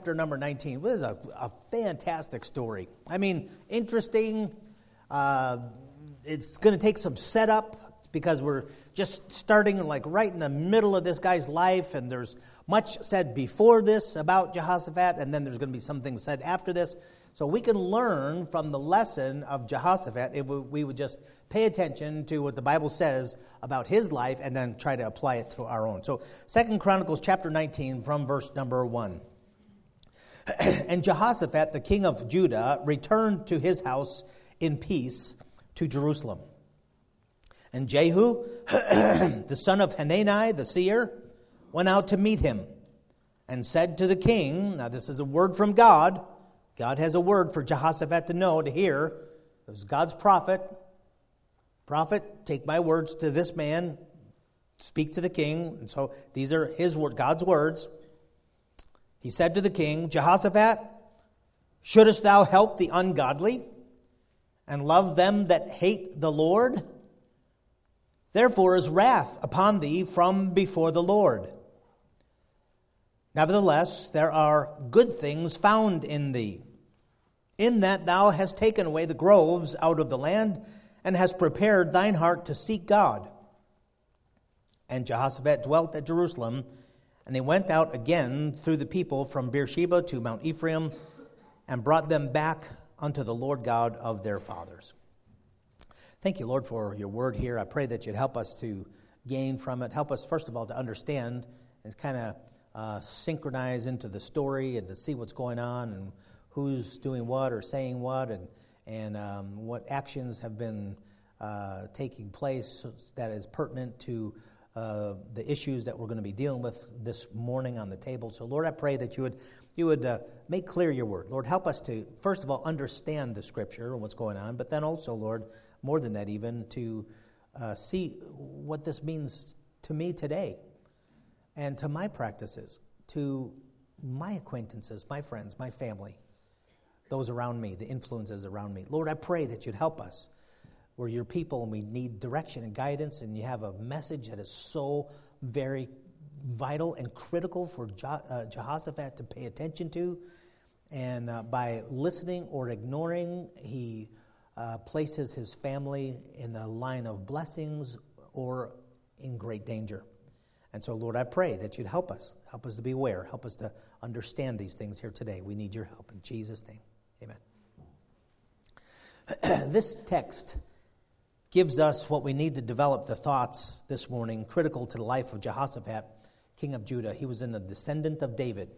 chapter number 19. This is a, a fantastic story. I mean, interesting. Uh, it's going to take some setup because we're just starting like right in the middle of this guy's life, and there's much said before this about Jehoshaphat, and then there's going to be something said after this. So we can learn from the lesson of Jehoshaphat if we would just pay attention to what the Bible says about his life and then try to apply it to our own. So Second Chronicles chapter 19 from verse number 1. and Jehoshaphat, the king of Judah, returned to his house in peace to Jerusalem. And Jehu, the son of Hanani, the seer, went out to meet him and said to the king, Now, this is a word from God. God has a word for Jehoshaphat to know, to hear. It was God's prophet. Prophet, take my words to this man, speak to the king. And so these are his word, God's words. He said to the king, Jehoshaphat, shouldest thou help the ungodly and love them that hate the Lord? Therefore is wrath upon thee from before the Lord. Nevertheless, there are good things found in thee, in that thou hast taken away the groves out of the land and hast prepared thine heart to seek God. And Jehoshaphat dwelt at Jerusalem and they went out again through the people from Beersheba to Mount Ephraim and brought them back unto the Lord God of their fathers. Thank you, Lord, for your word here. I pray that you'd help us to gain from it. Help us, first of all, to understand and kind of uh, synchronize into the story and to see what's going on and who's doing what or saying what and, and um, what actions have been uh, taking place that is pertinent to the issues that we're going to be dealing with this morning on the table. So, Lord, I pray that you would, you would uh, make clear your word. Lord, help us to, first of all, understand the scripture and what's going on, but then also, Lord, more than that, even to uh, see what this means to me today and to my practices, to my acquaintances, my friends, my family, those around me, the influences around me. Lord, I pray that you'd help us we're your people and we need direction and guidance, and you have a message that is so very vital and critical for uh, Jehoshaphat to pay attention to. And uh, by listening or ignoring, he uh, places his family in the line of blessings or in great danger. And so, Lord, I pray that you'd help us. Help us to be aware. Help us to understand these things here today. We need your help. In Jesus' name, amen. this text gives us what we need to develop the thoughts this morning critical to the life of Jehoshaphat, king of Judah. He was in the descendant of David.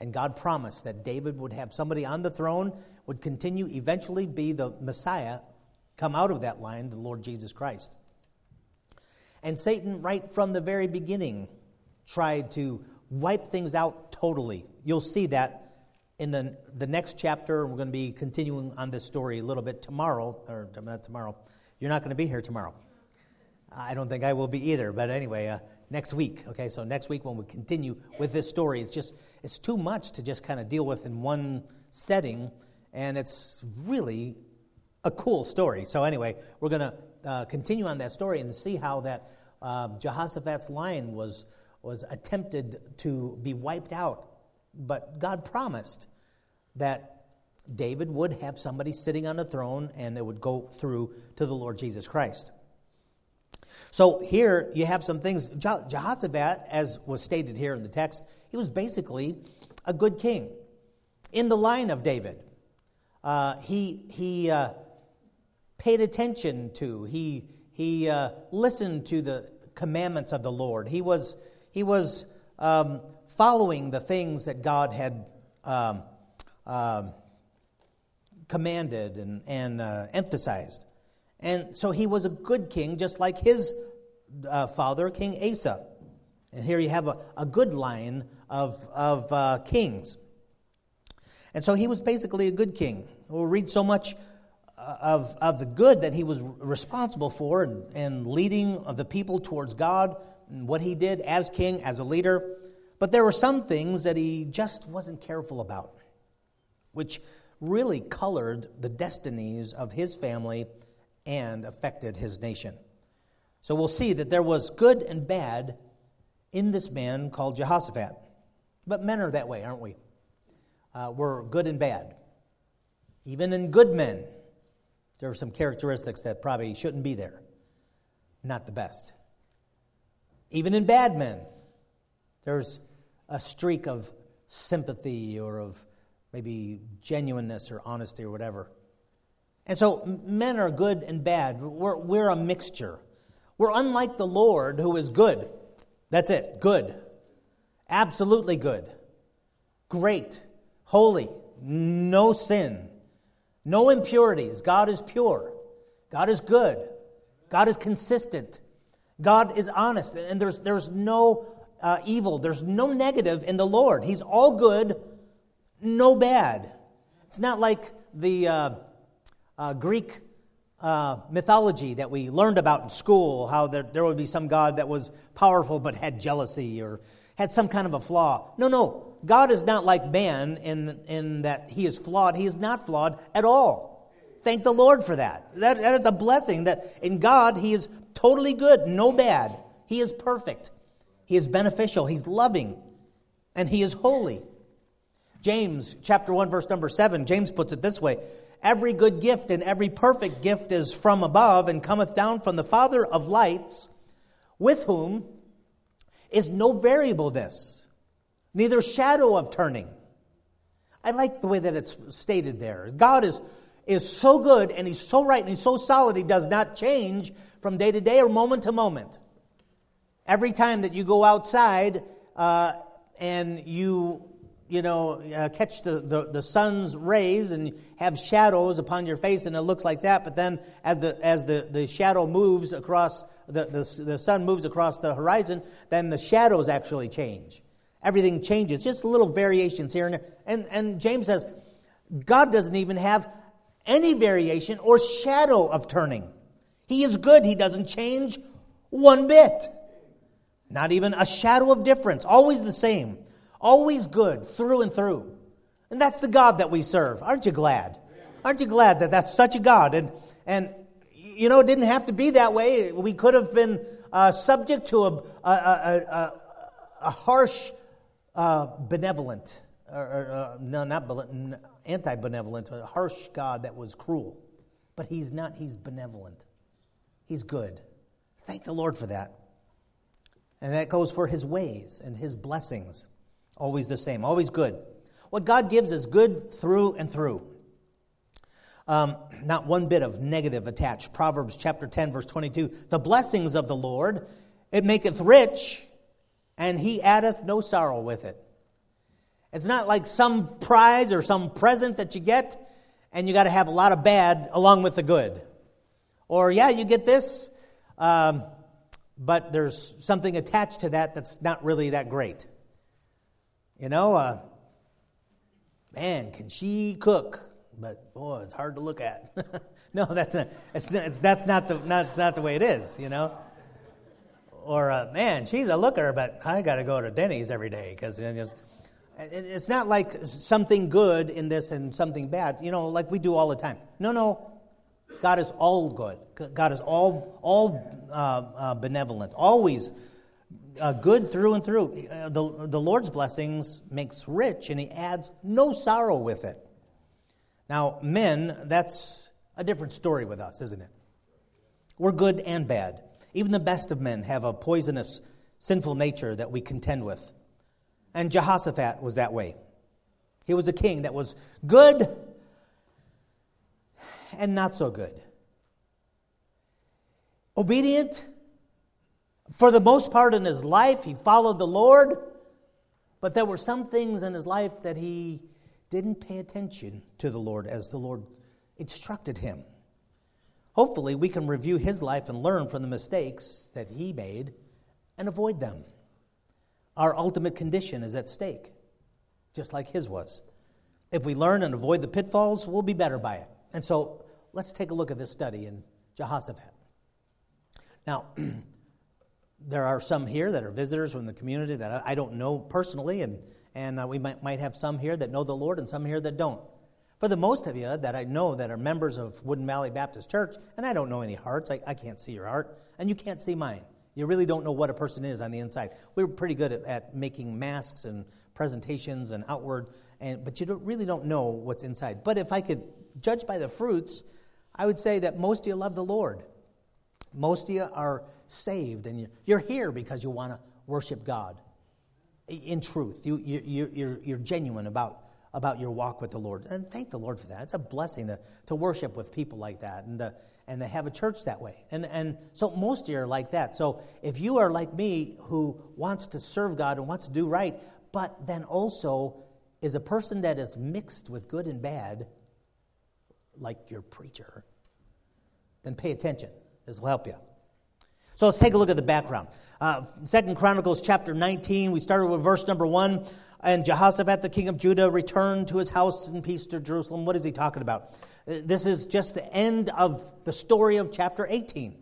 And God promised that David would have somebody on the throne, would continue, eventually be the Messiah, come out of that line, the Lord Jesus Christ. And Satan, right from the very beginning, tried to wipe things out totally. You'll see that in the, the next chapter. We're going to be continuing on this story a little bit tomorrow, or not tomorrow, you're not going to be here tomorrow. I don't think I will be either. But anyway, uh, next week. Okay, so next week when we continue with this story, it's just it's too much to just kind of deal with in one setting, and it's really a cool story. So anyway, we're going to uh, continue on that story and see how that uh, Jehoshaphat's line was was attempted to be wiped out, but God promised that David would have somebody sitting on the throne and it would go through to the Lord Jesus Christ. So here you have some things. Jehoshaphat, as was stated here in the text, he was basically a good king in the line of David. Uh, he he uh, paid attention to, he, he uh, listened to the commandments of the Lord. He was, he was um, following the things that God had. Um, um, commanded and, and uh, emphasized. And so he was a good king, just like his uh, father, King Asa. And here you have a, a good line of, of uh, kings. And so he was basically a good king. We'll read so much uh, of, of the good that he was responsible for and, and leading of the people towards God and what he did as king, as a leader. But there were some things that he just wasn't careful about, which really colored the destinies of his family and affected his nation. So we'll see that there was good and bad in this man called Jehoshaphat. But men are that way, aren't we? uh, were good and bad. Even in good men, there are some characteristics that probably shouldn't be there. Not the best. Even in bad men, there's a streak of sympathy or of maybe genuineness or honesty or whatever. And so men are good and bad. We're, we're a mixture. We're unlike the Lord who is good. That's it, good. Absolutely good. Great. Holy. No sin. No impurities. God is pure. God is good. God is consistent. God is honest. And there's, there's no uh, evil, there's no negative in the Lord. He's all good, no bad. It's not like the uh, uh, Greek uh, mythology that we learned about in school, how there, there would be some God that was powerful but had jealousy or had some kind of a flaw. No, no. God is not like man in, in that he is flawed. He is not flawed at all. Thank the Lord for that. that. That is a blessing that in God he is totally good, no bad. He is perfect. He is beneficial. He's loving. And he is holy. James chapter 1 verse number 7 James puts it this way Every good gift and every perfect gift is from above and cometh down from the Father of lights, with whom is no variableness, neither shadow of turning. I like the way that it's stated there. God is, is so good and He's so right and He's so solid, He does not change from day to day or moment to moment. Every time that you go outside uh, and you you know, uh, catch the, the, the, sun's rays and have shadows upon your face, and it looks like that. But then, as the, as the, the shadow moves across, the, the, the sun moves across the horizon, then the shadows actually change. Everything changes, just little variations here and there. And, and James says, God doesn't even have any variation or shadow of turning. He is good, He doesn't change one bit. Not even a shadow of difference, always the same. Always good through and through. And that's the God that we serve. Aren't you glad? Aren't you glad that that's such a God? And, and you know, it didn't have to be that way. We could have been uh, subject to a, a, a, a harsh, uh, benevolent, or, uh, no, not anti benevolent, a harsh God that was cruel. But he's not, he's benevolent. He's good. Thank the Lord for that. And that goes for his ways and his blessings. Always the same, always good. What God gives is good through and through. Um, not one bit of negative attached. Proverbs chapter 10, verse 22. The blessings of the Lord, it maketh rich, and he addeth no sorrow with it. It's not like some prize or some present that you get, and you got to have a lot of bad along with the good. Or, yeah, you get this, um, but there's something attached to that that's not really that great. You know, uh, man, can she cook? But boy, it's hard to look at. no, that's not. It's, it's, that's not the. That's not the way it is. You know. Or uh, man, she's a looker, but I got to go to Denny's every day because you know, it's not like something good in this and something bad. You know, like we do all the time. No, no. God is all good. God is all all uh, uh benevolent, always uh, good through and through. Uh, the, the Lord's blessings makes rich, and He adds no sorrow with it. Now, men, that's a different story with us, isn't it? We're good and bad. Even the best of men have a poisonous, sinful nature that we contend with. And Jehoshaphat was that way. He was a king that was good and not so good. Obedient for the most part in his life, he followed the Lord, but there were some things in his life that he didn't pay attention to the Lord as the Lord instructed him. Hopefully, we can review his life and learn from the mistakes that he made and avoid them. Our ultimate condition is at stake, just like his was. If we learn and avoid the pitfalls, we'll be better by it. And so, let's take a look at this study in Jehoshaphat. Now, there are some here that are visitors from the community that I don't know personally, and, and uh, we might, might have some here that know the Lord and some here that don't. For the most of you that I know that are members of Wooden Valley Baptist Church, and I don't know any hearts, I, I can't see your heart, and you can't see mine. You really don't know what a person is on the inside. We are pretty good at, at making masks and presentations and outward, and, but you don't, really don't know what's inside. But if I could judge by the fruits, I would say that most of you love the Lord. Most of you are saved, and you're here because you want to worship God in truth. You, you, you're, you're genuine about, about your walk with the Lord. And thank the Lord for that. It's a blessing to, to worship with people like that and to, and to have a church that way. And, and so most of you are like that. So if you are like me who wants to serve God and wants to do right, but then also is a person that is mixed with good and bad, like your preacher, then pay attention. This will help you. So let's take a look at the background. Uh, Second Chronicles chapter 19, we started with verse number 1. And Jehoshaphat, the king of Judah, returned to his house in peace to Jerusalem. What is he talking about? Uh, this is just the end of the story of chapter 18.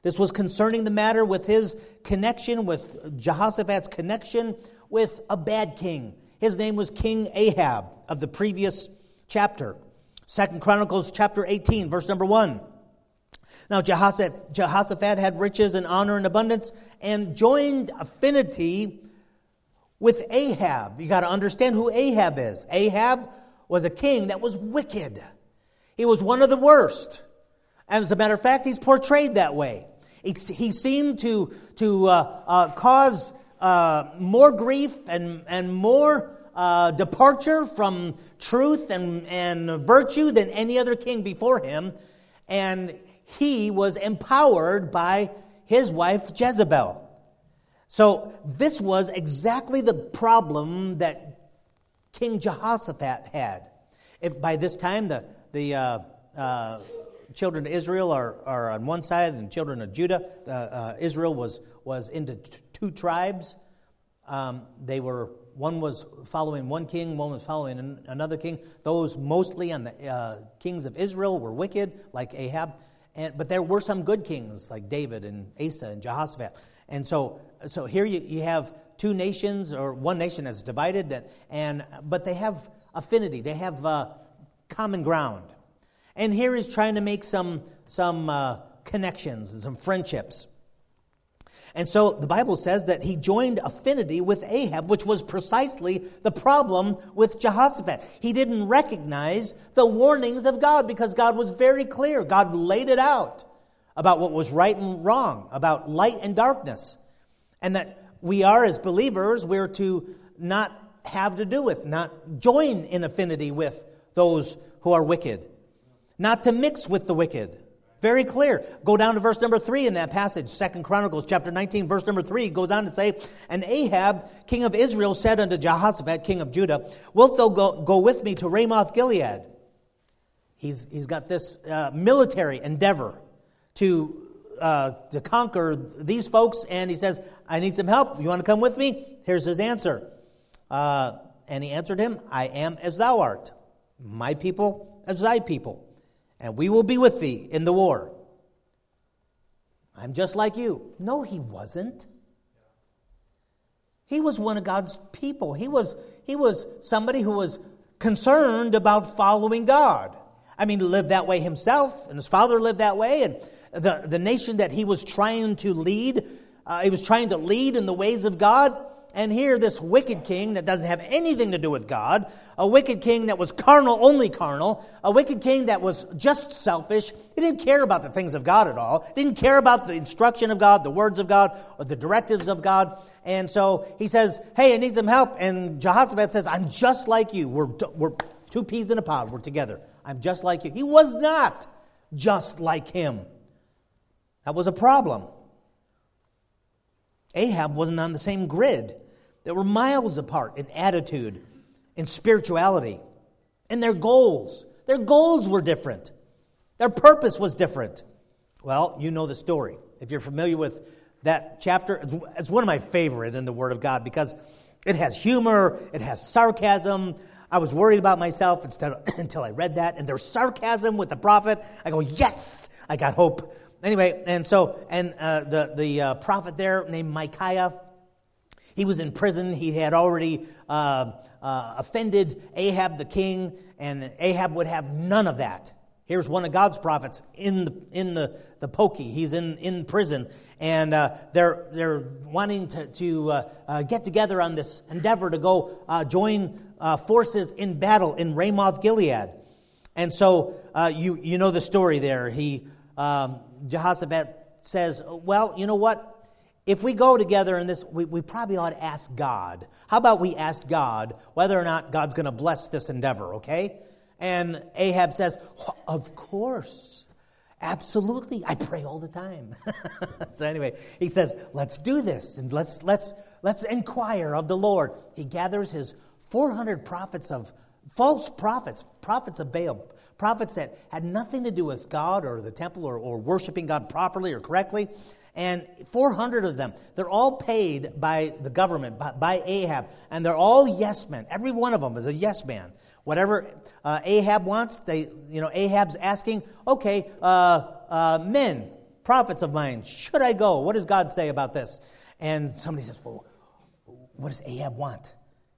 This was concerning the matter with his connection, with Jehoshaphat's connection with a bad king. His name was King Ahab of the previous chapter. Second Chronicles chapter 18, verse number 1. Now, Jehoshaphat, had riches and honor and abundance and joined affinity with Ahab. You got to understand who Ahab is. Ahab was a king that was wicked, he was one of the worst. As a matter of fact, he's portrayed that way. He, he seemed to, to uh, uh, cause uh, more grief and, and more uh, departure from truth and, and virtue than any other king before him. And he was empowered by his wife Jezebel. So, this was exactly the problem that King Jehoshaphat had. If by this time the, the uh, uh, children of Israel are, are on one side and children of Judah, uh, Israel was, was into t- two tribes. Um, they were one was following one king, one was following another king. Those mostly on the uh, kings of Israel were wicked, like Ahab. And, but there were some good kings like David and Asa and Jehoshaphat. And so, so here you, you have two nations, or one nation that's divided, that, and, but they have affinity, they have uh, common ground. And here he's trying to make some, some uh, connections and some friendships. And so the Bible says that he joined affinity with Ahab, which was precisely the problem with Jehoshaphat. He didn't recognize the warnings of God because God was very clear. God laid it out about what was right and wrong, about light and darkness. And that we are, as believers, we're to not have to do with, not join in affinity with those who are wicked, not to mix with the wicked. Very clear. Go down to verse number three in that passage, Second Chronicles chapter 19, verse number three goes on to say, And Ahab, king of Israel, said unto Jehoshaphat, king of Judah, Wilt thou go, go with me to Ramoth Gilead? He's, he's got this uh, military endeavor to, uh, to conquer these folks, and he says, I need some help. You want to come with me? Here's his answer. Uh, and he answered him, I am as thou art, my people as thy people and we will be with thee in the war. I'm just like you. No, he wasn't. He was one of God's people. He was, he was somebody who was concerned about following God. I mean, lived that way himself, and his father lived that way, and the, the nation that he was trying to lead, uh, he was trying to lead in the ways of God. And here, this wicked king that doesn't have anything to do with God, a wicked king that was carnal, only carnal, a wicked king that was just selfish. He didn't care about the things of God at all, didn't care about the instruction of God, the words of God, or the directives of God. And so he says, Hey, I need some help. And Jehoshaphat says, I'm just like you. We're, we're two peas in a pod. We're together. I'm just like you. He was not just like him. That was a problem. Ahab wasn't on the same grid that were miles apart in attitude, in spirituality, and their goals. Their goals were different, their purpose was different. Well, you know the story. If you're familiar with that chapter, it's one of my favorite in the Word of God because it has humor, it has sarcasm. I was worried about myself instead of, until I read that, and there's sarcasm with the prophet. I go, yes, I got hope. Anyway, and so, and uh, the the uh, prophet there named Micaiah, he was in prison. He had already uh, uh, offended Ahab the king, and Ahab would have none of that. Here's one of God's prophets in the, in the, the pokey. He's in, in prison. And uh, they're, they're wanting to, to uh, uh, get together on this endeavor to go uh, join forces in battle in Ramoth Gilead. And so you, you know the story there. He, um, Jehoshaphat says, Well, you know what? If we go together in this, we, we probably ought to ask God. How about we ask God whether or not God's going to bless this endeavor, okay? And Ahab says, Of course. Absolutely. I pray all the time. so anyway, he says, let's do this and let's let's let's inquire of the Lord. He gathers his 400 prophets of false prophets, prophets of Baal, prophets that had nothing to do with God or the temple or, or worshiping God properly or correctly. And 400 of them, they're all paid by the government, by, by Ahab, and they're all yes men. Every one of them is a yes man. Whatever uh, Ahab wants, they, you know, Ahab's asking, okay, uh, uh, men, prophets of mine, should I go? What does God say about this? And somebody says, well, what does Ahab want?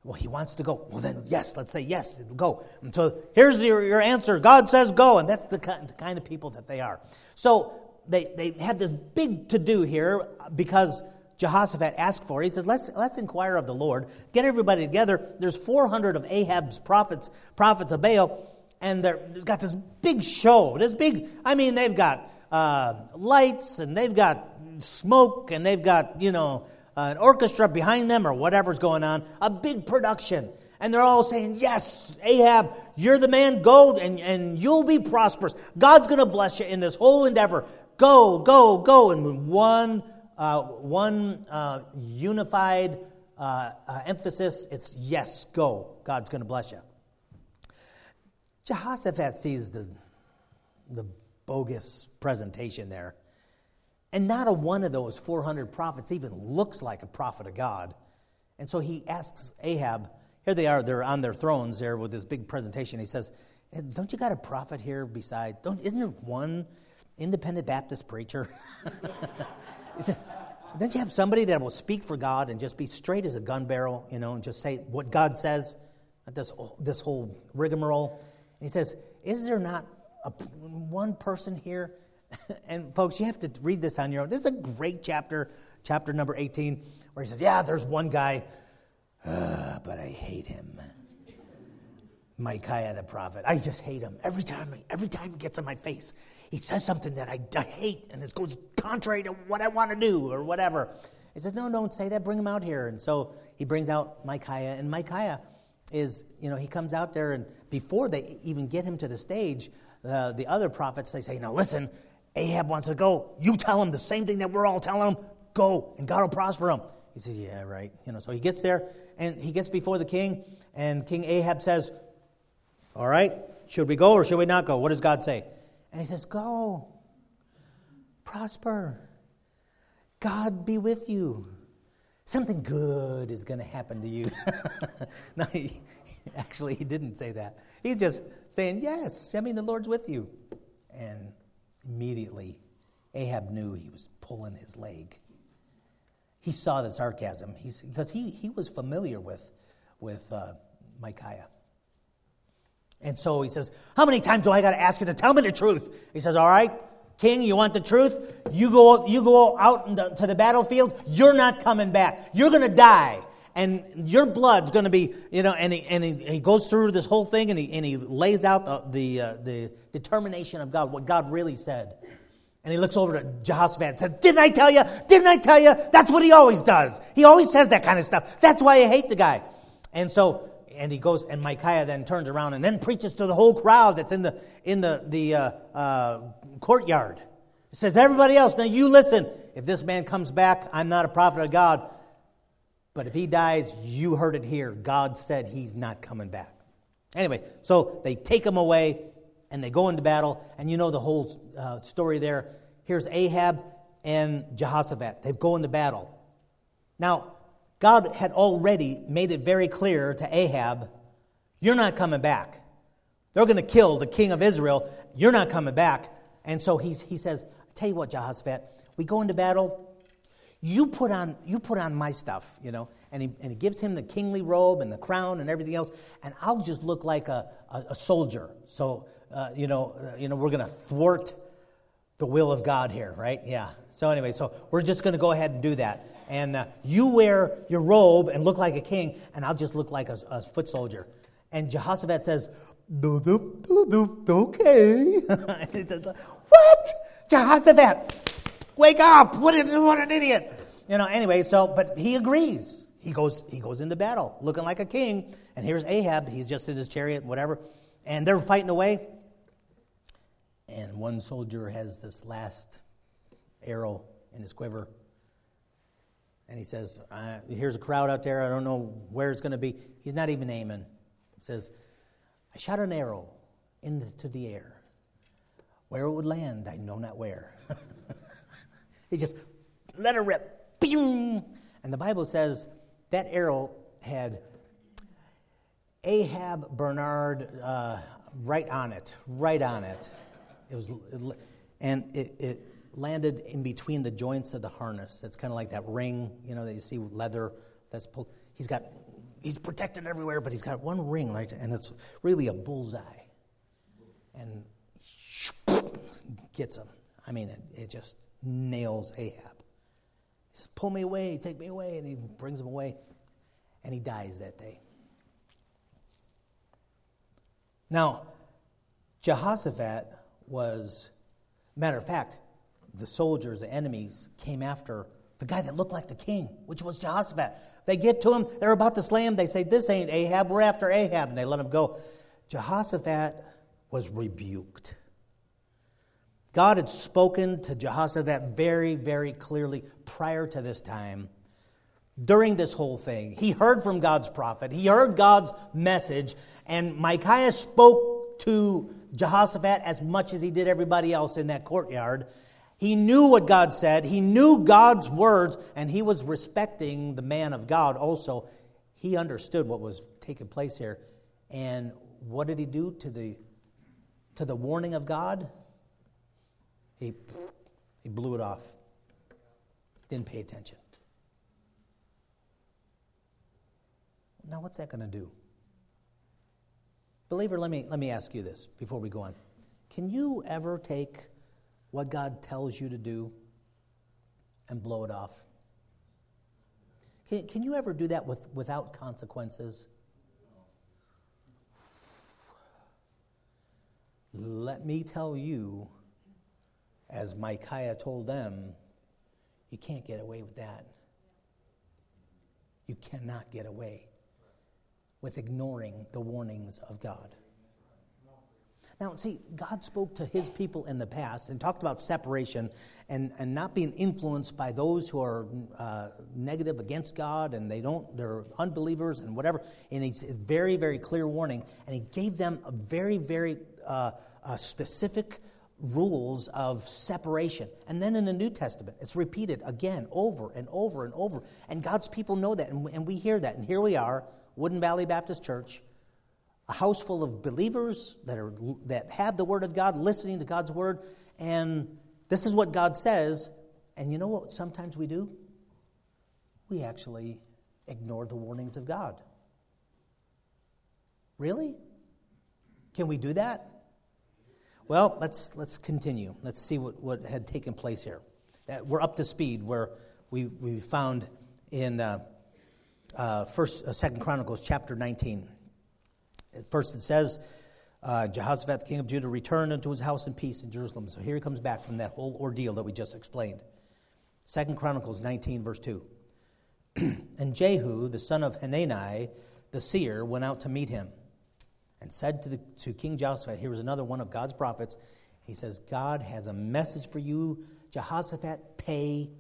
Well, he wants to go. Well, then, yes, let's say yes, go. And so here's your, your answer God says go. And that's the the kind of people that they are. So they, they have this big to do here because Jehoshaphat asked for. it. He says, let's, let's inquire of the Lord. Get everybody together. There's 400 of Ahab's prophets, prophets of Baal, and they've got this big show. This big, I mean, they've got uh, lights and they've got smoke and they've got, you know, an orchestra behind them or whatever's going on. A big production. And they're all saying, Yes, Ahab, you're the man. Go and, and you'll be prosperous. God's going to bless you in this whole endeavor. Go, go, go. And one uh, one uh, unified uh, uh, emphasis it's yes, go. God's going to bless you. Jehoshaphat sees the, the bogus presentation there. And not a one of those 400 prophets even looks like a prophet of God. And so he asks Ahab, here they are, they're on their thrones there with this big presentation. He says, Don't you got a prophet here beside? Don't, isn't there one independent Baptist preacher? He said, don't you have somebody that will speak for God and just be straight as a gun barrel, you know, and just say what God says? This, this whole rigmarole. And he says, Is there not a, one person here? and folks, you have to read this on your own. This is a great chapter, chapter number 18, where he says, Yeah, there's one guy, uh, but I hate him. Micaiah the prophet. I just hate him. Every time, every time he gets in my face, he says something that I, I hate and it goes contrary to what I want to do or whatever. He says, No, don't say that. Bring him out here. And so he brings out Micaiah. And Micaiah is, you know, he comes out there, and before they even get him to the stage, uh, the other prophets, they say, Now listen, Ahab wants to go. You tell him the same thing that we're all telling him. Go, and God will prosper him. He says, Yeah, right. You know, so he gets there, and he gets before the king, and King Ahab says, all right, should we go or should we not go? What does God say? And he says, Go, prosper, God be with you. Something good is going to happen to you. no, he, actually, he didn't say that. He's just saying, Yes, I mean, the Lord's with you. And immediately, Ahab knew he was pulling his leg. He saw the sarcasm He's, because he, he was familiar with, with uh, Micaiah. And so he says, How many times do I got to ask you to tell me the truth? He says, All right, king, you want the truth? You go, you go out to the battlefield, you're not coming back. You're going to die. And your blood's going to be, you know, and, he, and he, he, goes through this whole thing and he, and he lays out the, the, uh, the determination of God, what God really said. And he looks over to Jehoshaphat and says, Didn't I tell you? Didn't I tell you? That's what he always does. He always says that kind of stuff. That's why I hate the guy. And so and he goes, and Micaiah then turns around and then preaches to the whole crowd that's in the, in the, the uh, uh, courtyard. He says, Everybody else, now you listen. If this man comes back, I'm not a prophet of God. But if he dies, you heard it here. God said he's not coming back. Anyway, so they take him away and they go into battle. And you know the whole uh, story there. Here's Ahab and Jehoshaphat. They go into battle. Now, God had already made it very clear to Ahab, You're not coming back. They're going to kill the king of Israel. You're not coming back. And so he's, he says, Tell you what, Jehoshaphat, we go into battle. You put on, you put on my stuff, you know. And he, and he gives him the kingly robe and the crown and everything else, and I'll just look like a, a, a soldier. So, uh, you know, uh, you know, we're going to thwart the will of God here, right? Yeah. So anyway, so we're just going to go ahead and do that. And uh, you wear your robe and look like a king, and I'll just look like a, a foot soldier. And Jehoshaphat says, okay. what? Jehoshaphat, wake up. What what an idiot. You know, anyway, so, but he agrees. He goes, he goes into battle looking like a king. And here's Ahab. He's just in his chariot, whatever. And they're fighting away. And one soldier has this last arrow in his quiver. And he says, Here's a crowd out there. I don't know where it's going to be. He's not even aiming. He says, I shot an arrow into the air. Where it would land, I know not where. he just let it rip. Boom! And the Bible says that arrow had Ahab Bernard uh, right on it, right on it. It was, and it, it landed in between the joints of the harness. It's kind of like that ring, you know, that you see leather that's pulled. He's got, he's protected everywhere, but he's got one ring, right, and it's really a bullseye. And gets him. I mean, it, it just nails Ahab. He says, Pull me away, take me away. And he brings him away, and he dies that day. Now, Jehoshaphat was, matter of fact, the soldiers, the enemies, came after the guy that looked like the king, which was Jehoshaphat. They get to him, they're about to slay him. They say, This ain't Ahab, we're after Ahab. And they let him go. Jehoshaphat was rebuked. God had spoken to Jehoshaphat very, very clearly prior to this time. During this whole thing, he heard from God's prophet, he heard God's message, and Micaiah spoke to Jehoshaphat as much as he did everybody else in that courtyard. He knew what God said, he knew God's words, and he was respecting the man of God also. He understood what was taking place here. And what did he do to the, to the warning of God? He, he blew it off, didn't pay attention. Now, what's that going to do? Believer, let me, let me ask you this before we go on. Can you ever take what God tells you to do and blow it off? Can, can you ever do that with, without consequences? Let me tell you, as Micaiah told them, you can't get away with that. You cannot get away with ignoring the warnings of God. Now, see, God spoke to his people in the past and talked about separation and, and not being influenced by those who are uh, negative against God and they don't, they're unbelievers and whatever. And he's a very, very clear warning. And he gave them a very, very uh, uh, specific rules of separation. And then in the New Testament, it's repeated again, over and over and over. And God's people know that, and, and we hear that. And here we are Woodin Valley Baptist Church, a house full of believers that, are, that have the Word of God, listening to God's Word, and this is what God says. And you know what sometimes we do? We actually ignore the warnings of God. Really? Can we do that? Well, let's, let's continue. Let's see what, what had taken place here. Uh, we're up to speed where we, we found in. Uh, uh, first, uh, Second Chronicles chapter 19. At first, it says, uh, Jehoshaphat, the king of Judah, returned unto his house in peace in Jerusalem. So here he comes back from that whole ordeal that we just explained. Second Chronicles 19, verse 2. and Jehu, the son of Hanani, the seer, went out to meet him and said to, the, to King Jehoshaphat, here was another one of God's prophets. He says, God has a message for you. Jehoshaphat, pay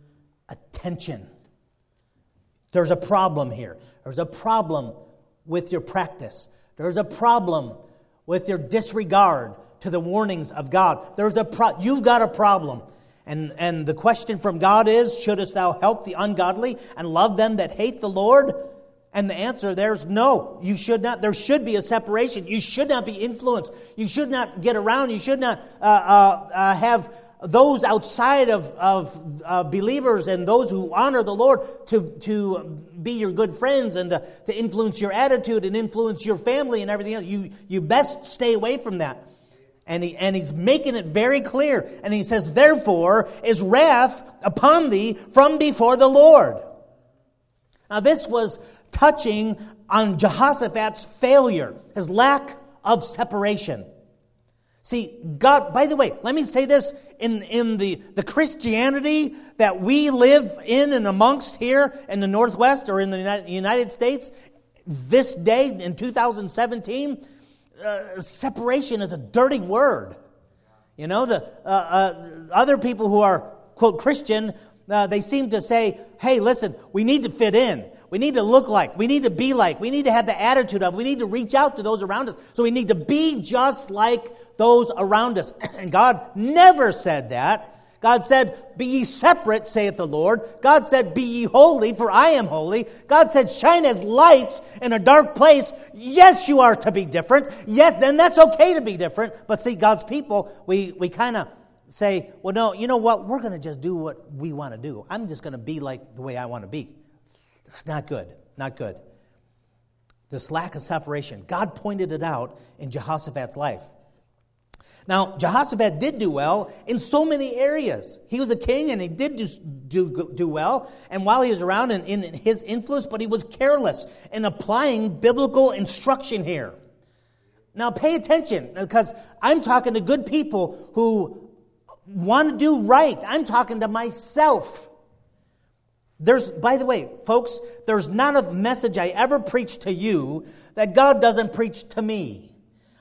attention. There's a problem here. There's a problem with your practice. There's a problem with your disregard to the warnings of God. There's a pro- you've got a problem. And, and the question from God is, shouldest thou help the ungodly and love them that hate the Lord? And the answer there's no. You should not. There should be a separation. You should not be influenced. You should not get around. You should not uh, uh, uh, have those outside of, of uh, believers and those who honor the Lord to, to be your good friends and to, to influence your attitude and influence your family and everything else. You, you best stay away from that. And, he, and he's making it very clear. And he says, Therefore is wrath upon thee from before the Lord. Now, this was touching on Jehoshaphat's failure, his lack of separation. See, God, by the way, let me say this in, in the, the Christianity that we live in and amongst here in the Northwest or in the United States, this day in 2017, uh, separation is a dirty word. You know, the uh, uh, other people who are, quote, Christian, uh, they seem to say, hey, listen, we need to fit in. We need to look like. We need to be like. We need to have the attitude of. We need to reach out to those around us. So we need to be just like those around us. And God never said that. God said, Be ye separate, saith the Lord. God said, Be ye holy, for I am holy. God said, Shine as lights in a dark place. Yes, you are to be different. Yes, then that's okay to be different. But see, God's people, we, we kind of say, Well, no, you know what? We're going to just do what we want to do. I'm just going to be like the way I want to be. It's not good. Not good. This lack of separation. God pointed it out in Jehoshaphat's life. Now, Jehoshaphat did do well in so many areas. He was a king and he did do, do, do well. And while he was around in, in his influence, but he was careless in applying biblical instruction here. Now, pay attention because I'm talking to good people who want to do right. I'm talking to myself. There's, by the way, folks, there's not a message I ever preach to you that God doesn't preach to me.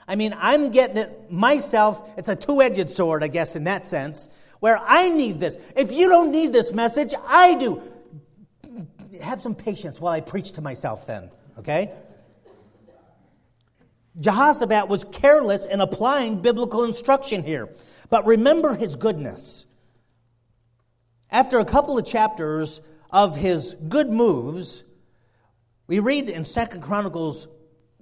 I mean, I'm getting it myself. It's a two edged sword, I guess, in that sense, where I need this. If you don't need this message, I do. Have some patience while I preach to myself, then, okay? Jehoshaphat was careless in applying biblical instruction here. But remember his goodness. After a couple of chapters of his good moves, we read in Second Chronicles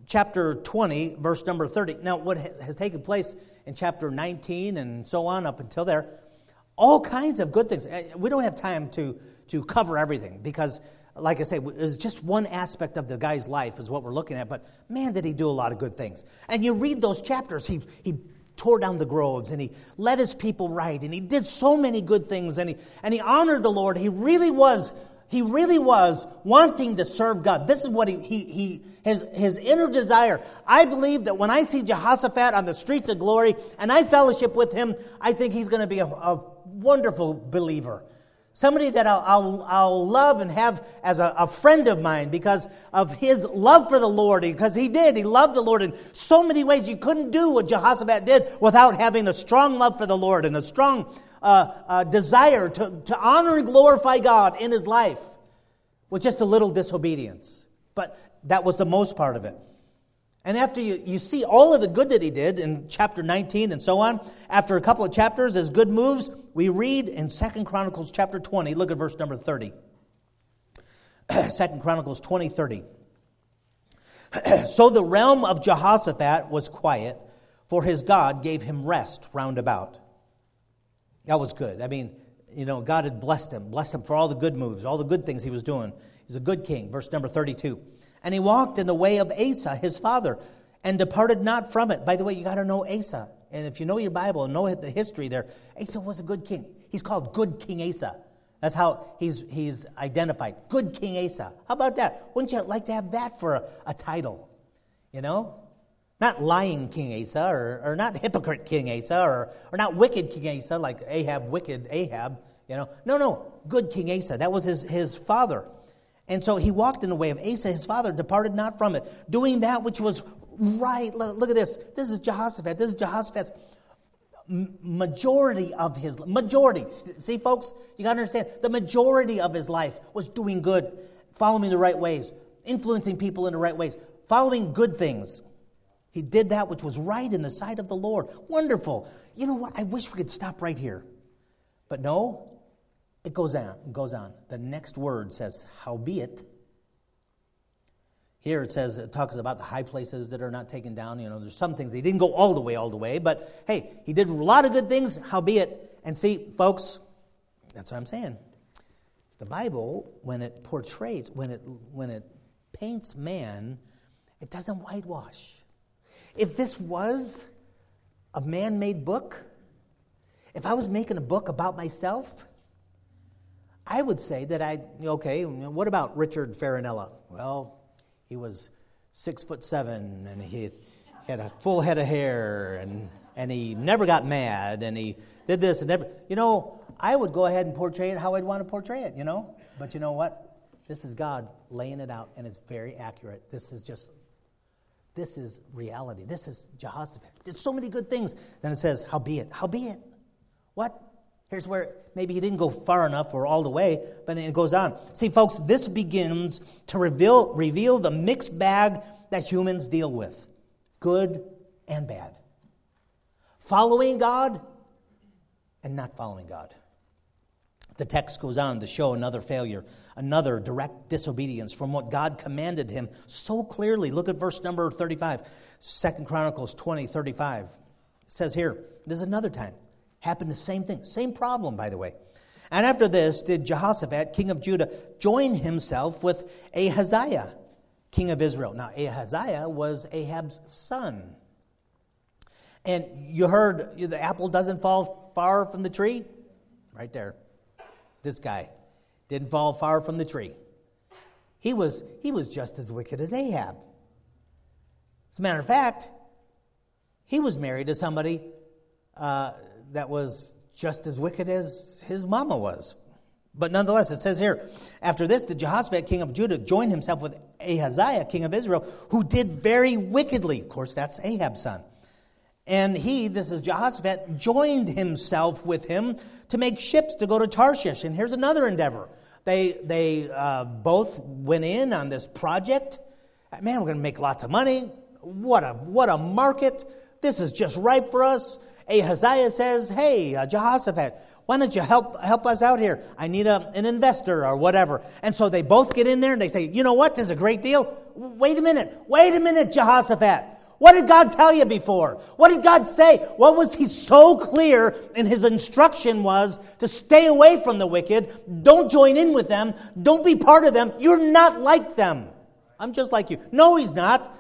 chapter 20, verse number 30. Now, what has taken place in chapter 19 and so on up until there, all kinds of good things. Eh, we don't have time to, to cover everything because, like I say, it's just one aspect of the guy's life is what we're looking at. But man, did he do a lot of good things. And you read those chapters, he, he tore down the groves and he led his people right and he did so many good things and he, and he honored the Lord. He really was he really was wanting to serve God. This is what he, he, he his, his inner desire. I believe that when I see Jehoshaphat on the streets of glory and I fellowship with him, I think he's going to be a, a wonderful believer. Somebody that I'll, I'll, I'll, love and have as a, a, friend of mine because of his love for the Lord. Because he did. He loved the Lord in so many ways. You couldn't do what Jehoshaphat did without having a strong love for the Lord and a strong uh, uh, desire to, to honor and glorify God in his life with just a little disobedience. But that was the most part of it. And after you, you see all of the good that he did in chapter 19 and so on, after a couple of chapters as good moves, we read in Second Chronicles chapter 20, look at verse number 30. Second Chronicles 20, 30. so the realm of Jehoshaphat was quiet, for his God gave him rest round about. That was good. I mean, you know, God had blessed him, blessed him for all the good moves, all the good things he was doing. He's a good king. Verse number 32. And he walked in the way of Asa, his father, and departed not from it. By the way, you got to know Asa. And if you know your Bible and know the history there, Asa was a good king. He's called Good King Asa. That's how he's, he's identified. Good King Asa. How about that? Wouldn't you like to have that for a, a title? You know? Not lying King Asa, or, or not hypocrite King Asa, or, or not wicked King Asa, like Ahab, wicked Ahab, you know. No, no, good King Asa. That was his, his father. And so he walked in the way of Asa, his father, departed not from it, doing that which was right. Look, look at this. This is Jehoshaphat. This is Jehoshaphat's majority of his majority. See, folks, you got to understand the majority of his life was doing good, following the right ways, influencing people in the right ways, following good things. He did that which was right in the sight of the Lord. Wonderful. You know what? I wish we could stop right here. But no, it goes on. It goes on. The next word says, howbeit. Here it says, it talks about the high places that are not taken down. You know, there's some things, he didn't go all the way, all the way, but hey, he did a lot of good things, howbeit. And see, folks, that's what I'm saying. The Bible, when it portrays, when it, when it paints man, it doesn't whitewash. If this was a man made book, if I was making a book about myself, I would say that I, okay, what about Richard Farinella? Well, he was six foot seven and he had a full head of hair and, and he never got mad and he did this and never, you know, I would go ahead and portray it how I'd want to portray it, you know? But you know what? This is God laying it out and it's very accurate. This is just, this is reality. This is Jehoshaphat. Did so many good things. Then it says, how be it? How be it? What? Here's where maybe he didn't go far enough or all the way, but it goes on. See, folks, this begins to reveal, reveal the mixed bag that humans deal with good and bad. Following God and not following God. The text goes on to show another failure, another direct disobedience from what God commanded him so clearly. Look at verse number 35, 2 Chronicles 20, 35. It says here, there's another time. Happened the same thing. Same problem, by the way. And after this, did Jehoshaphat, king of Judah, join himself with Ahaziah, king of Israel. Now, Ahaziah was Ahab's son. And you heard the apple doesn't fall far from the tree? Right there. This guy didn't fall far from the tree. He was, he was just as wicked as Ahab. As a matter of fact, he was married to somebody uh, that was just as wicked as his mama was. But nonetheless, it says here, after this, did Jehoshaphat, king of Judah, join himself with Ahaziah, king of Israel, who did very wickedly. Of course, that's Ahab's son. And he, this is Jehoshaphat, joined himself with him to make ships to go to Tarshish. And here's another endeavor. They, they uh, both went in on this project. Man, we're going to make lots of money. What a, what a market. This is just ripe for us. Ahaziah says, Hey, uh, Jehoshaphat, why don't you help, help us out here? I need a, an investor or whatever. And so they both get in there and they say, You know what? This is a great deal. Wait a minute. Wait a minute, Jehoshaphat. What did God tell you before? What did God say? What was He so clear in His instruction was to stay away from the wicked. Don't join in with them. Don't be part of them. You're not like them. I'm just like you. No, He's not.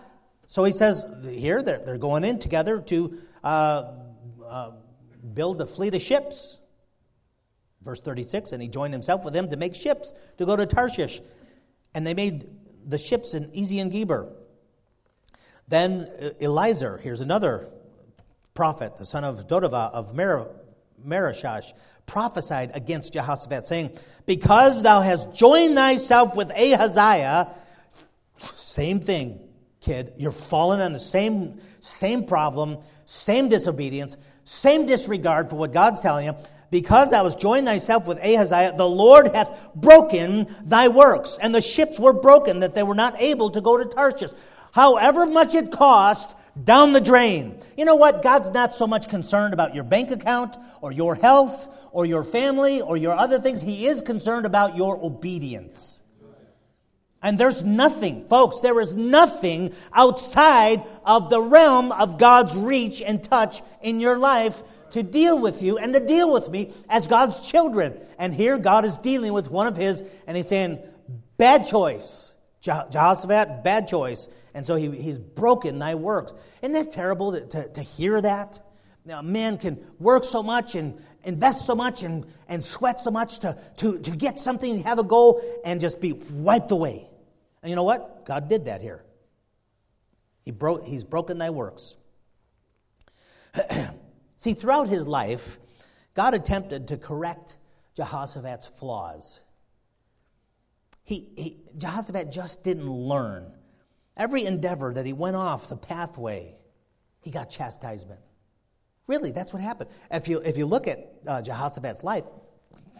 So He says here, they're, they're going in together to uh, uh, build a fleet of ships. Verse 36, and he joined himself with them to make ships to go to Tarshish. And they made the ships in Ezion Geber. Then uh, Eliezer, here's another prophet, the son of Dodavah of Mer- Mareshach, prophesied against Jehoshaphat, saying, Because thou hast joined thyself with Ahaziah, same thing, kid, you're falling on the same, same problem, same disobedience, same disregard for what God's telling you, because thou hast joined thyself with Ahaziah, the Lord hath broken thy works. And the ships were broken, that they were not able to go to Tarshish. However much it cost, down the drain. You know what? God's not so much concerned about your bank account or your health or your family or your other things. He is concerned about your obedience. And there's nothing, folks, there is nothing outside of the realm of God's reach and touch in your life to deal with you and to deal with me as God's children. And here God is dealing with one of his, and he's saying, bad choice. Jehoshaphat, bad choice. And so he, he's broken thy works. Isn't that terrible to, to, to hear that? Now, a man can work so much and invest so much and, and sweat so much to, to, to get something, have a goal, and just be wiped away. And you know what? God did that here. He broke, he's broken thy works. See, throughout his life, God attempted to correct Jehoshaphat's flaws. He, he, Jehoshaphat just didn't learn. Every endeavor that he went off the pathway, he got chastisement. Really, that's what happened. If you, if you look at uh, Jehoshaphat's life,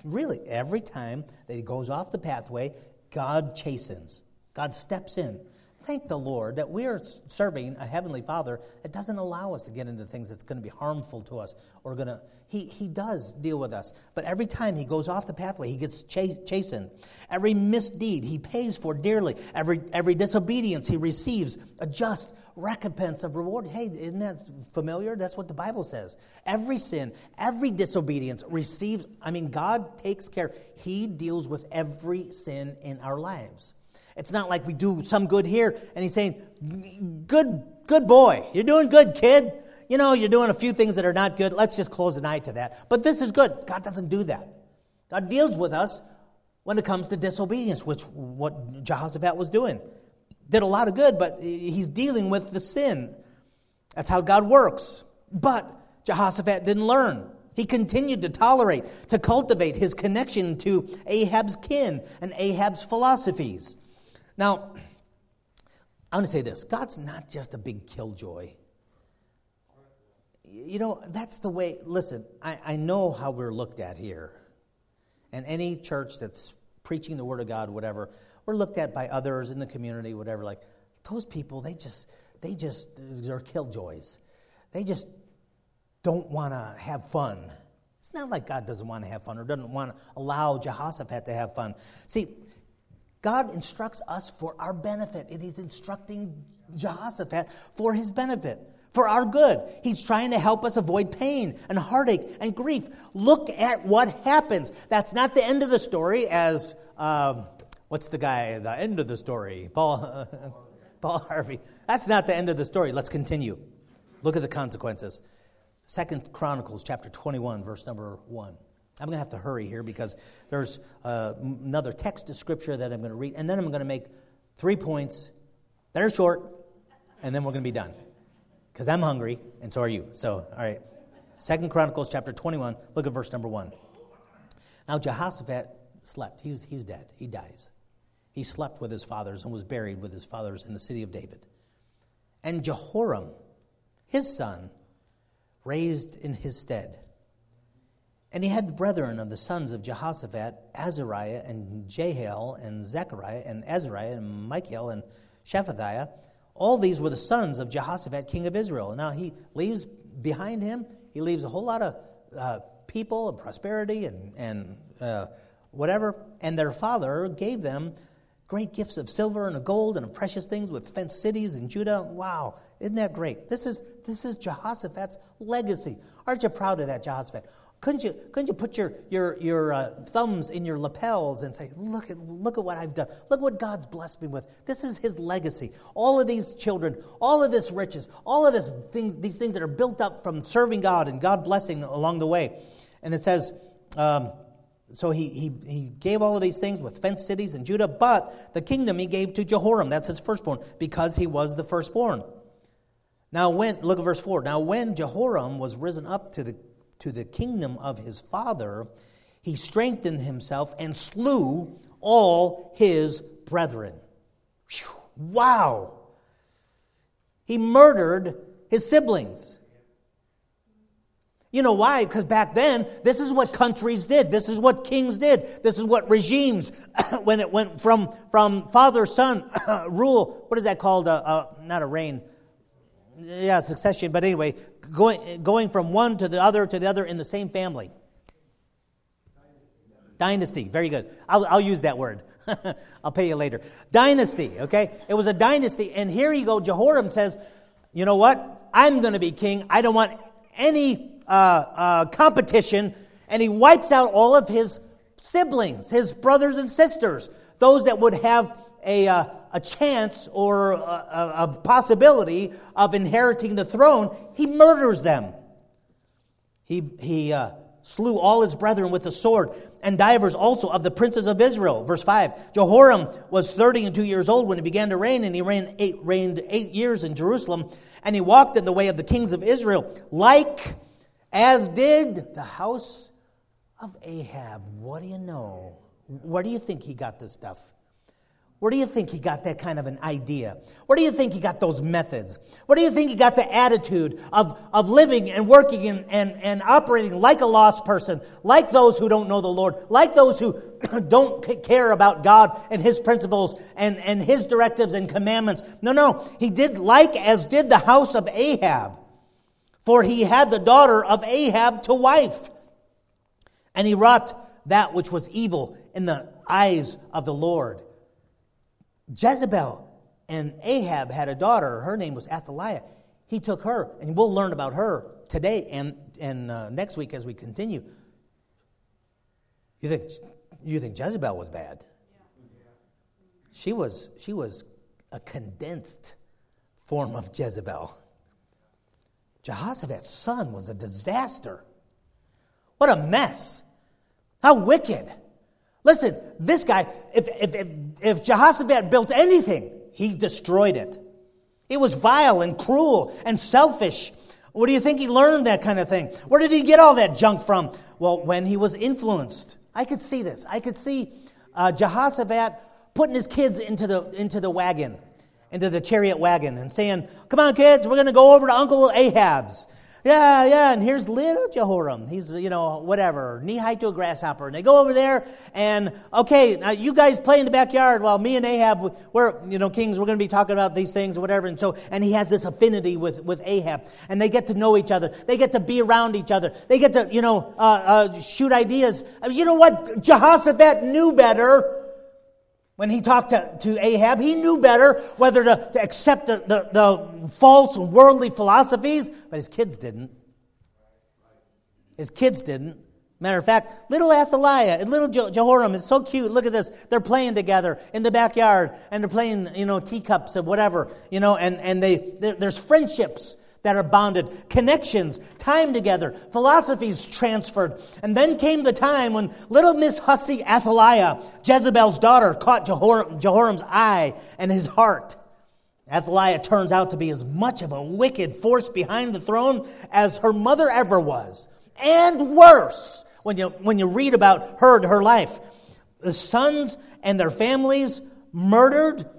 really, every time that he goes off the pathway, God chastens. God steps in. Thank the Lord that we are serving a heavenly Father that doesn't allow us to get into things that's going to be harmful to us or going to. He, he does deal with us. But every time he goes off the pathway, he gets chastened. Every misdeed he pays for dearly. Every, every disobedience he receives a just recompense of reward. Hey, isn't that familiar? That's what the Bible says. Every sin, every disobedience receives, I mean, God takes care. He deals with every sin in our lives. It's not like we do some good here and he's saying, Good, good boy. You're doing good, kid. You know, you're doing a few things that are not good. Let's just close an eye to that. But this is good. God doesn't do that. God deals with us when it comes to disobedience, which what Jehoshaphat was doing. Did a lot of good, but he's dealing with the sin. That's how God works. But Jehoshaphat didn't learn. He continued to tolerate, to cultivate his connection to Ahab's kin and Ahab's philosophies. Now, I want to say this God's not just a big killjoy. You know, that's the way, listen, I, I know how we're looked at here. And any church that's preaching the Word of God, whatever, we're looked at by others in the community, whatever, like those people, they just, they just, they're killjoys. They just don't want to have fun. It's not like God doesn't want to have fun or doesn't want to allow Jehoshaphat to have fun. See, God instructs us for our benefit, and He's instructing Jehoshaphat for his benefit, for our good. He's trying to help us avoid pain and heartache and grief. Look at what happens. That's not the end of the story, as um, what's the guy, the end of the story? Paul, Paul Harvey. That's not the end of the story. Let's continue. Look at the consequences. Second Chronicles chapter 21, verse number 1. I'm going to have to hurry here because there's uh, another text of scripture that I'm going to read, and then I'm going to make three points that are short, and then we're going to be done. Because I'm hungry, and so are you. So, all right. Second Chronicles chapter 21, look at verse number 1. Now Jehoshaphat slept. He's, he's dead. He dies. He slept with his fathers and was buried with his fathers in the city of David. And Jehoram, his son, raised in his stead and he had the brethren of the sons of Jehoshaphat, Azariah and Jehiel and Zechariah and Azariah and Michael and Shephatiah. All these were the sons of Jehoshaphat, king of Israel. Now he leaves behind him, he leaves a whole lot of uh, people and prosperity and, and uh, whatever. And their father gave them great gifts of silver and of gold and of precious things with fenced cities in Judah. Wow, isn't that great? This is, this is Jehoshaphat's legacy. Aren't you proud of that, Jehoshaphat? Couldn't you, couldn't you put your, your, your uh, thumbs in your lapels and say, look at, look at what I've done. Look what God's blessed me with. This is his legacy. All of these children, all of this riches, all of this thing, these things that are built up from serving God and God blessing along the way. And it says, um, so he, he, he gave all of these things with fenced cities in Judah, but the kingdom he gave to Jehoram, that's his firstborn, because he was the firstborn. Now, when, look at verse 4. Now, when Jehoram was risen up to the to the kingdom of his father, he strengthened himself and slew all his brethren. Wow! He murdered his siblings. You know why? Because back then, this is what countries did. This is what kings did. This is what regimes, when it went from, from father son rule, what is that called? Uh, uh, not a reign, yeah, succession, but anyway, going, going from one to the other to the other in the same family. Dynasty, very good. I'll, I'll use that word. I'll pay you later. Dynasty, okay? It was a dynasty, and here you go. Jehoram says, You know what? I'm going to be king. I don't want any uh, uh, competition. And he wipes out all of his siblings, his brothers and sisters, those that would have a, uh, a chance or a, a possibility of inheriting the throne, he murders them. He, he uh, slew all his brethren with the sword, and divers also of the princes of Israel. Verse 5 Jehoram was thirty and two years old when he began to reign, and he reigned eight, reigned eight years in Jerusalem, and he walked in the way of the kings of Israel, like as did the house of Ahab. What do you know? Where do you think he got this stuff? Where do you think he got that kind of an idea? Where do you think he got those methods? Where do you think he got the attitude of, of living and working and, and, and operating like a lost person, like those who don't know the Lord, like those who don't care about God and his principles and, and his directives and commandments? No, no. He did like as did the house of Ahab, for he had the daughter of Ahab to wife. And he wrought that which was evil in the eyes of the Lord. Jezebel, And Ahab had a daughter. Her name was Athaliah. He took her, and we'll learn about her today and, and uh, next week as we continue. You think, you think Jezebel was bad? She was, she was a condensed form of Jezebel. Jehoshaphat's son was a disaster. What a mess. How wicked. Listen, this guy, if, if, if, if Jehoshaphat built anything, he destroyed it. It was vile and cruel and selfish. What do you think he learned that kind of thing? Where did he get all that junk from? Well, when he was influenced. I could see this. I could see uh, Jehoshaphat putting his kids into the, into the wagon into the chariot wagon and saying, Come on, kids, we're going to go over to Uncle Ahab's. Yeah, yeah, and here's little Jehoram. He's, you know, whatever, knee high to a grasshopper. And they go over there, and okay, now you guys play in the backyard while me and Ahab, we're, you know, kings, we're going to be talking about these things or whatever. And so, and he has this affinity with, with Ahab, and they get to know each other. They get to be around each other. They get to, you know, uh, uh, shoot ideas. You know what? Jehoshaphat knew better when he talked to, to Ahab, he knew better whether to, to accept the, the, the false worldly philosophies, but his kids didn't. His kids didn't. Matter of fact, little Athaliah and little Jehoram is so cute. Look at this. They're playing together in the backyard and they're playing, you know, teacups or whatever, you know, and, and they, there's friendships that are bonded, connections, time together, philosophies transferred. And then came the time when little Miss Hussy Athaliah, Jezebel's daughter, caught Jehoram, Jehoram's eye and his heart. Athaliah turns out to be as much of a wicked force behind the throne as her mother ever was. And worse, when you, when you read about her and her life. The sons and their families murdered,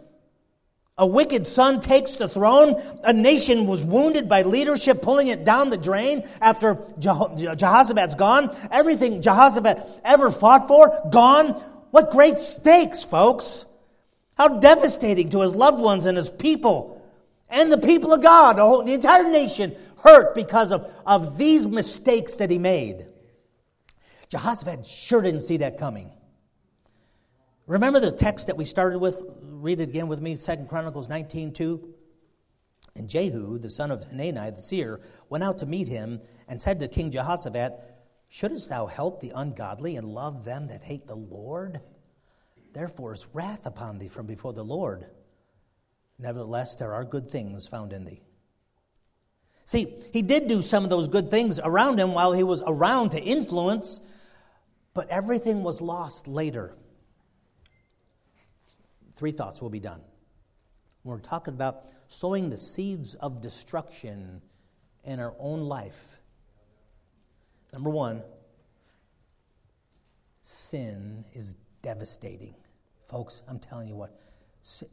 a wicked son takes the throne. A nation was wounded by leadership pulling it down the drain after Jehoshaphat's gone. Everything Jehoshaphat ever fought for, gone. What great stakes, folks. How devastating to his loved ones and his people and the people of God, the, whole, the entire nation hurt because of, of these mistakes that he made. Jehoshaphat sure didn't see that coming. Remember the text that we started with? Read it again with me, Second Chronicles 19 2. And Jehu, the son of Hanani, the seer, went out to meet him and said to King Jehoshaphat, Shouldest thou help the ungodly and love them that hate the Lord? Therefore is wrath upon thee from before the Lord. Nevertheless, there are good things found in thee. See, he did do some of those good things around him while he was around to influence, but everything was lost later. Three thoughts will be done. We're talking about sowing the seeds of destruction in our own life. Number one, sin is devastating. Folks, I'm telling you what, sin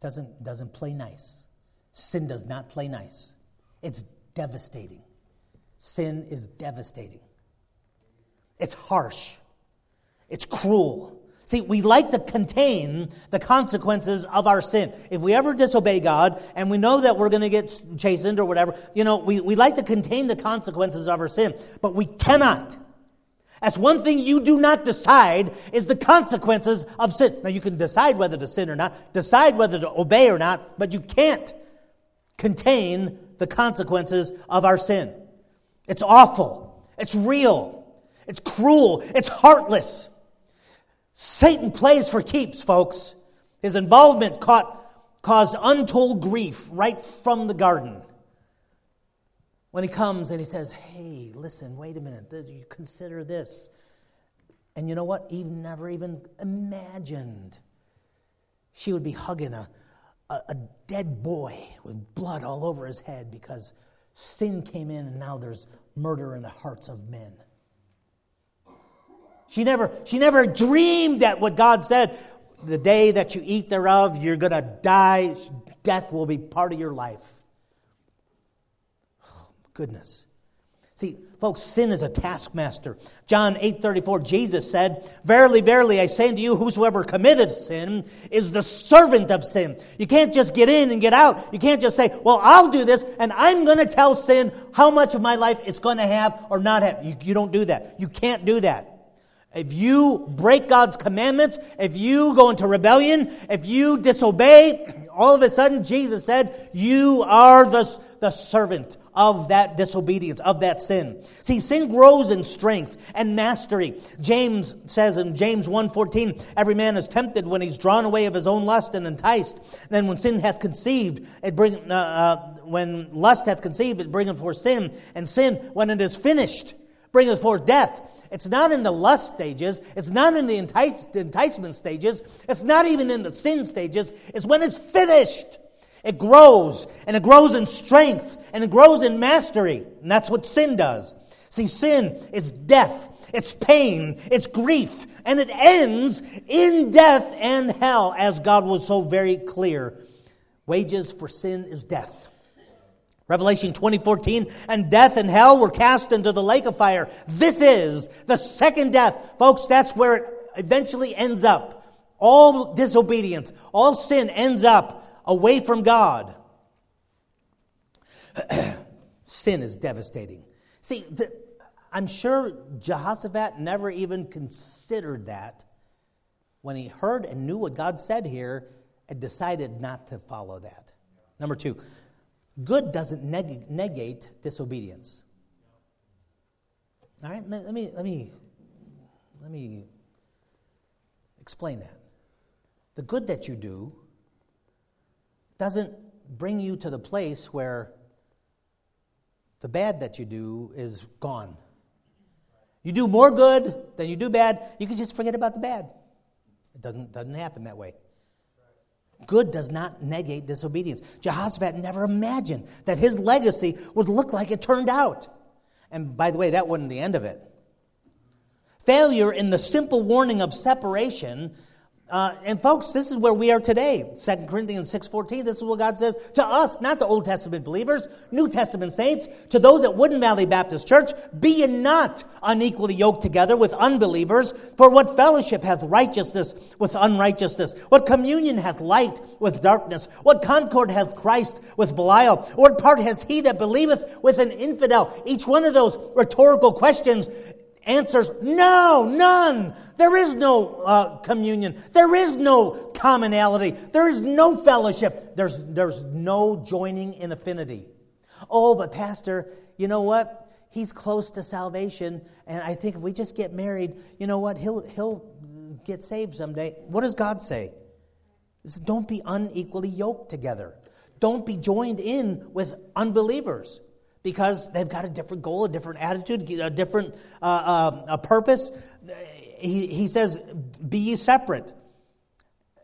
doesn't, doesn't play nice. Sin does not play nice. It's devastating. Sin is devastating. It's harsh. It's cruel. See, we like to contain the consequences of our sin. If we ever disobey God and we know that we're going to get chastened or whatever, you know, we, we like to contain the consequences of our sin, but we cannot. That's one thing you do not decide is the consequences of sin. Now, you can decide whether to sin or not, decide whether to obey or not, but you can't contain the consequences of our sin. It's awful. It's real. It's cruel. It's heartless. Satan plays for keeps, folks. His involvement caught, caused untold grief right from the garden. When he comes and he says, Hey, listen, wait a minute, you consider this. And you know what? Eve never even imagined she would be hugging a, a, a dead boy with blood all over his head because sin came in and now there's murder in the hearts of men. She never, she never dreamed that what God said, the day that you eat thereof, you're going to die. Death will be part of your life. Oh, goodness. See, folks, sin is a taskmaster. John 8 34, Jesus said, Verily, verily, I say unto you, whosoever committeth sin is the servant of sin. You can't just get in and get out. You can't just say, Well, I'll do this, and I'm going to tell sin how much of my life it's going to have or not have. You, you don't do that. You can't do that. If you break God's commandments, if you go into rebellion, if you disobey, all of a sudden Jesus said, You are the, the servant of that disobedience, of that sin. See, sin grows in strength and mastery. James says in James 1.14, every man is tempted when he's drawn away of his own lust and enticed. Then when sin hath conceived, it bring, uh, uh, when lust hath conceived, it bringeth forth sin. And sin, when it is finished, bringeth forth death. It's not in the lust stages. It's not in the entice, enticement stages. It's not even in the sin stages. It's when it's finished. It grows, and it grows in strength, and it grows in mastery. And that's what sin does. See, sin is death, it's pain, it's grief, and it ends in death and hell, as God was so very clear. Wages for sin is death. Revelation 2014, and death and hell were cast into the lake of fire. This is the second death. Folks, that's where it eventually ends up. All disobedience, all sin ends up away from God. sin is devastating. See, the, I'm sure Jehoshaphat never even considered that when he heard and knew what God said here and decided not to follow that. Number two, Good doesn't neg- negate disobedience. All right, let me, let, me, let me explain that. The good that you do doesn't bring you to the place where the bad that you do is gone. You do more good than you do bad, you can just forget about the bad. It doesn't, doesn't happen that way. Good does not negate disobedience. Jehoshaphat never imagined that his legacy would look like it turned out. And by the way, that wasn't the end of it. Failure in the simple warning of separation uh, and folks, this is where we are today. 2 Corinthians 6.14, this is what God says to us, not the Old Testament believers, New Testament saints, to those at Woodin Valley Baptist Church, be ye not unequally yoked together with unbelievers, for what fellowship hath righteousness with unrighteousness? What communion hath light with darkness? What concord hath Christ with Belial? What part has he that believeth with an infidel? Each one of those rhetorical questions answers no, none. There is no uh, communion. There is no commonality. There is no fellowship. There's, there's no joining in affinity. Oh, but Pastor, you know what? He's close to salvation, and I think if we just get married, you know what? He'll, he'll get saved someday. What does God say? Don't be unequally yoked together. Don't be joined in with unbelievers because they've got a different goal, a different attitude, a different uh, uh, a purpose. He, he says, Be ye separate.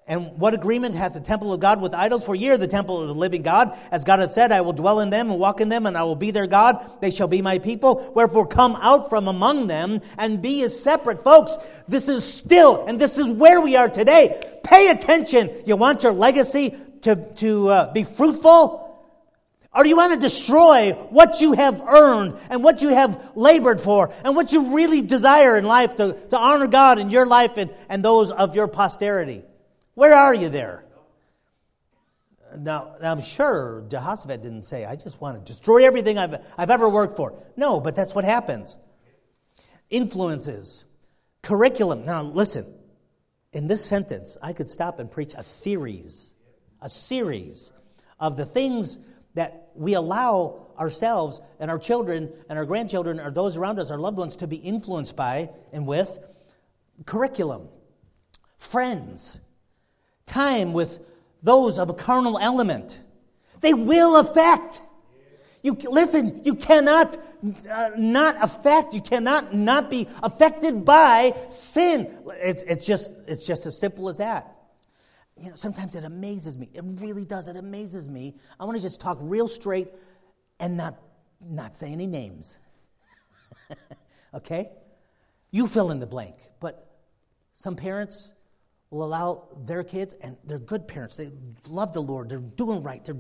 And what agreement hath the temple of God with idols? For ye are the temple of the living God. As God hath said, I will dwell in them and walk in them, and I will be their God. They shall be my people. Wherefore come out from among them and be as separate. Folks, this is still, and this is where we are today. Pay attention. You want your legacy to, to uh, be fruitful? Or do you want to destroy what you have earned and what you have labored for and what you really desire in life to, to honor God in your life and, and those of your posterity? Where are you there? Now, I'm sure Jehoshaphat didn't say, I just want to destroy everything I've, I've ever worked for. No, but that's what happens. Influences, curriculum. Now, listen, in this sentence, I could stop and preach a series, a series of the things that we allow ourselves and our children and our grandchildren or those around us, our loved ones, to be influenced by and with curriculum, friends, time with those of a carnal element. They will affect. You listen. You cannot uh, not affect. You cannot not be affected by sin. It's, it's just it's just as simple as that you know, sometimes it amazes me. It really does. It amazes me. I want to just talk real straight and not, not say any names. okay? You fill in the blank. But some parents will allow their kids, and they're good parents. They love the Lord. They're doing right. They're,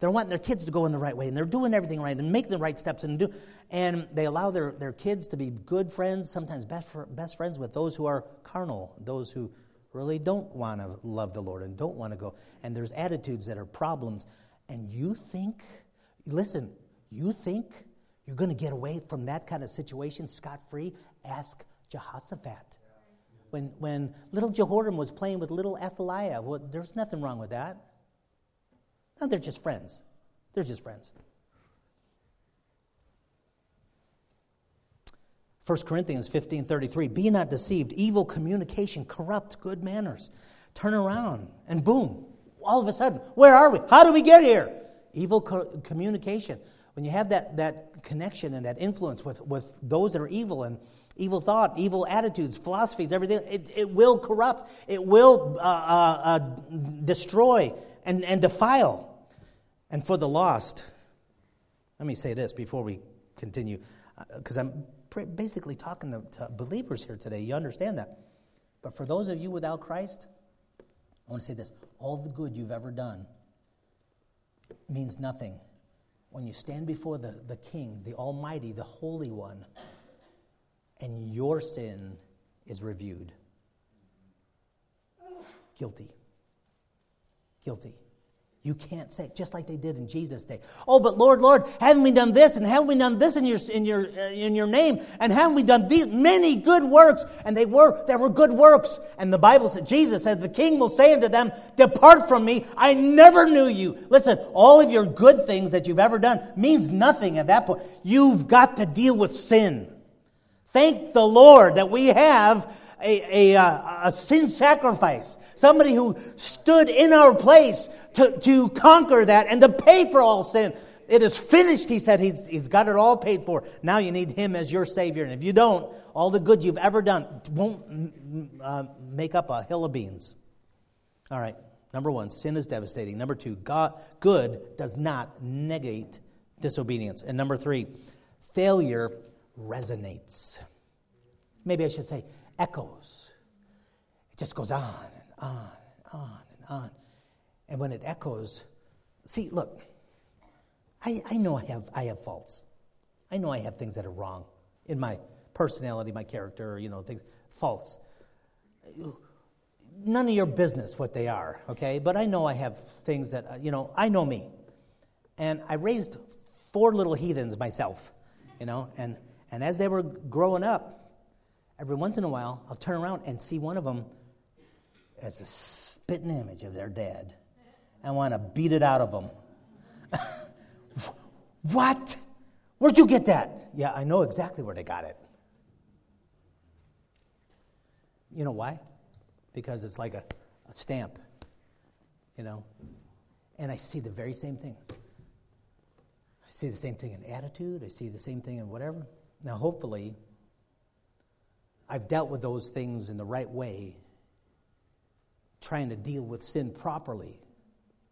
they're wanting their kids to go in the right way, and they're doing everything right, and make the right steps, and do. And they allow their, their kids to be good friends, sometimes best, best friends with those who are carnal, those who really don't want to love the Lord and don't want to go. And there's attitudes that are problems. And you think, listen, you think you're going to get away from that kind of situation scot free? Ask Jehoshaphat. When, when little Jehoram was playing with little Athaliah, well, there's nothing wrong with that. No, they're just friends. They're just friends. 1 Corinthians 15:33 Be not deceived. Evil communication corrupt good manners. Turn around and boom all of a sudden where are we? How do we get here? Evil co- communication. When you have that, that connection and that influence with, with those that are evil and evil thought evil attitudes philosophies everything it, it will corrupt. It will uh, uh, uh, destroy and, and defile. And for the lost let me say this before we continue because uh, i'm basically talking to, to believers here today. You understand that. But for those of you without Christ, I want to say this all the good you've ever done means nothing when you stand before the, the King, the Almighty, the Holy One, and your sin is reviewed. Guilty. Guilty. You can't say, just like they did in Jesus' day. Oh, but Lord, Lord, haven't we done this and haven't we done this in your, in your, uh, in your name? And haven't we done these many good works? And they were, there were good works. And the Bible said, Jesus said, the king will say unto them, Depart from me, I never knew you. Listen, all of your good things that you've ever done means nothing at that point. You've got to deal with sin. Thank the Lord that we have a, a, uh, a, sin sacrifice, somebody who stood in our place to, to conquer that and to pay for all sin. It is finished, he said. He's, he's got it all paid for. Now you need him as your Savior. And if you don't, all the good you've ever done won't uh, make up a hill of beans. All right, number one, sin is devastating. Number two, God, good does not negate disobedience. And number three, failure resonates. Maybe I should say, echoes. It just goes on and on and on and on. And when it echoes, see, look, I, I know I have, I have faults. I know I have things that are wrong in my personality, my character, you know, things, faults. None of your business what they are, okay? But I know I have things that, you know, I know me. And I raised four little heathens myself, you know, and, and as they were growing up, every once in a while, I'll turn around and see one of them as a spitting image of their dad. I want to beat it out of them. what? Where'd you get that? Yeah, I know exactly where they got it. You know why? Because it's like a, a stamp, you know? And I see the very same thing. I see the same thing in attitude, I see the same thing in whatever. Now, hopefully, I've dealt with those things in the right way, trying to deal with sin properly,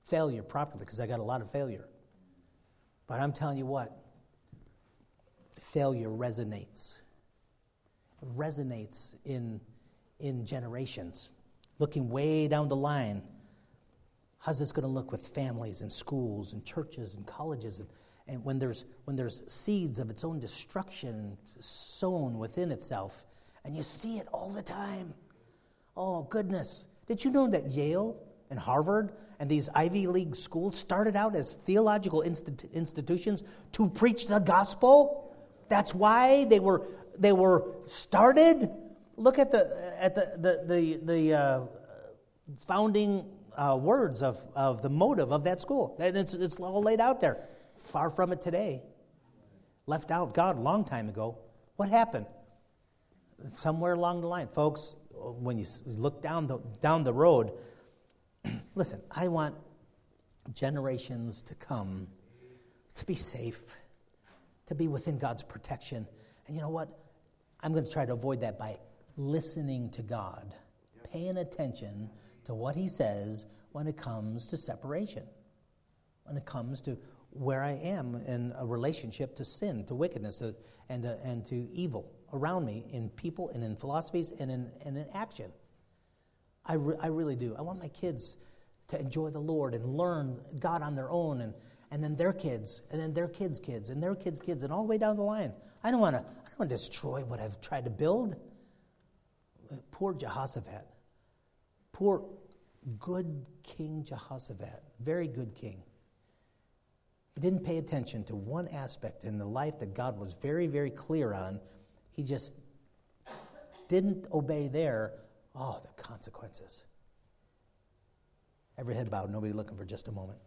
failure properly, because I got a lot of failure. But I'm telling you what, failure resonates. It resonates in, in generations. Looking way down the line, how's this going to look with families and schools and churches and colleges and and when there's when there's seeds of its own destruction sown within itself and you see it all the time. Oh, goodness. Did you know that Yale and Harvard and these Ivy League schools started out as theological instit- institutions to preach the gospel? That's why they were, they were started. Look at the, at the, the, the, the uh, founding uh, words of, of the motive of that school. And it's, it's all laid out there. Far from it today. Left out God a long time ago. What happened? Somewhere along the line, folks, when you look down the, down the road, listen, I want generations to come to be safe, to be within God's protection. And you know what? I'm going to try to avoid that by listening to God, paying attention to what He says when it comes to separation, when it comes to where I am in a relationship to sin, to wickedness, and, uh, and to evil around me in people and in philosophies and in, and in action. I, re- I really do. I want my kids to enjoy the Lord and learn God on their own, and, and then their kids, and then their kids' kids, and their kids' kids, and all the way down the line. I don't want to. I don't want to destroy what I've tried to build. Poor Jehoshaphat. Poor good King Jehoshaphat. Very good king. He didn't pay attention to one aspect in the life that God was very, very clear on. He just didn't obey there, oh, the consequences. Every head bowed, nobody looking for just a moment.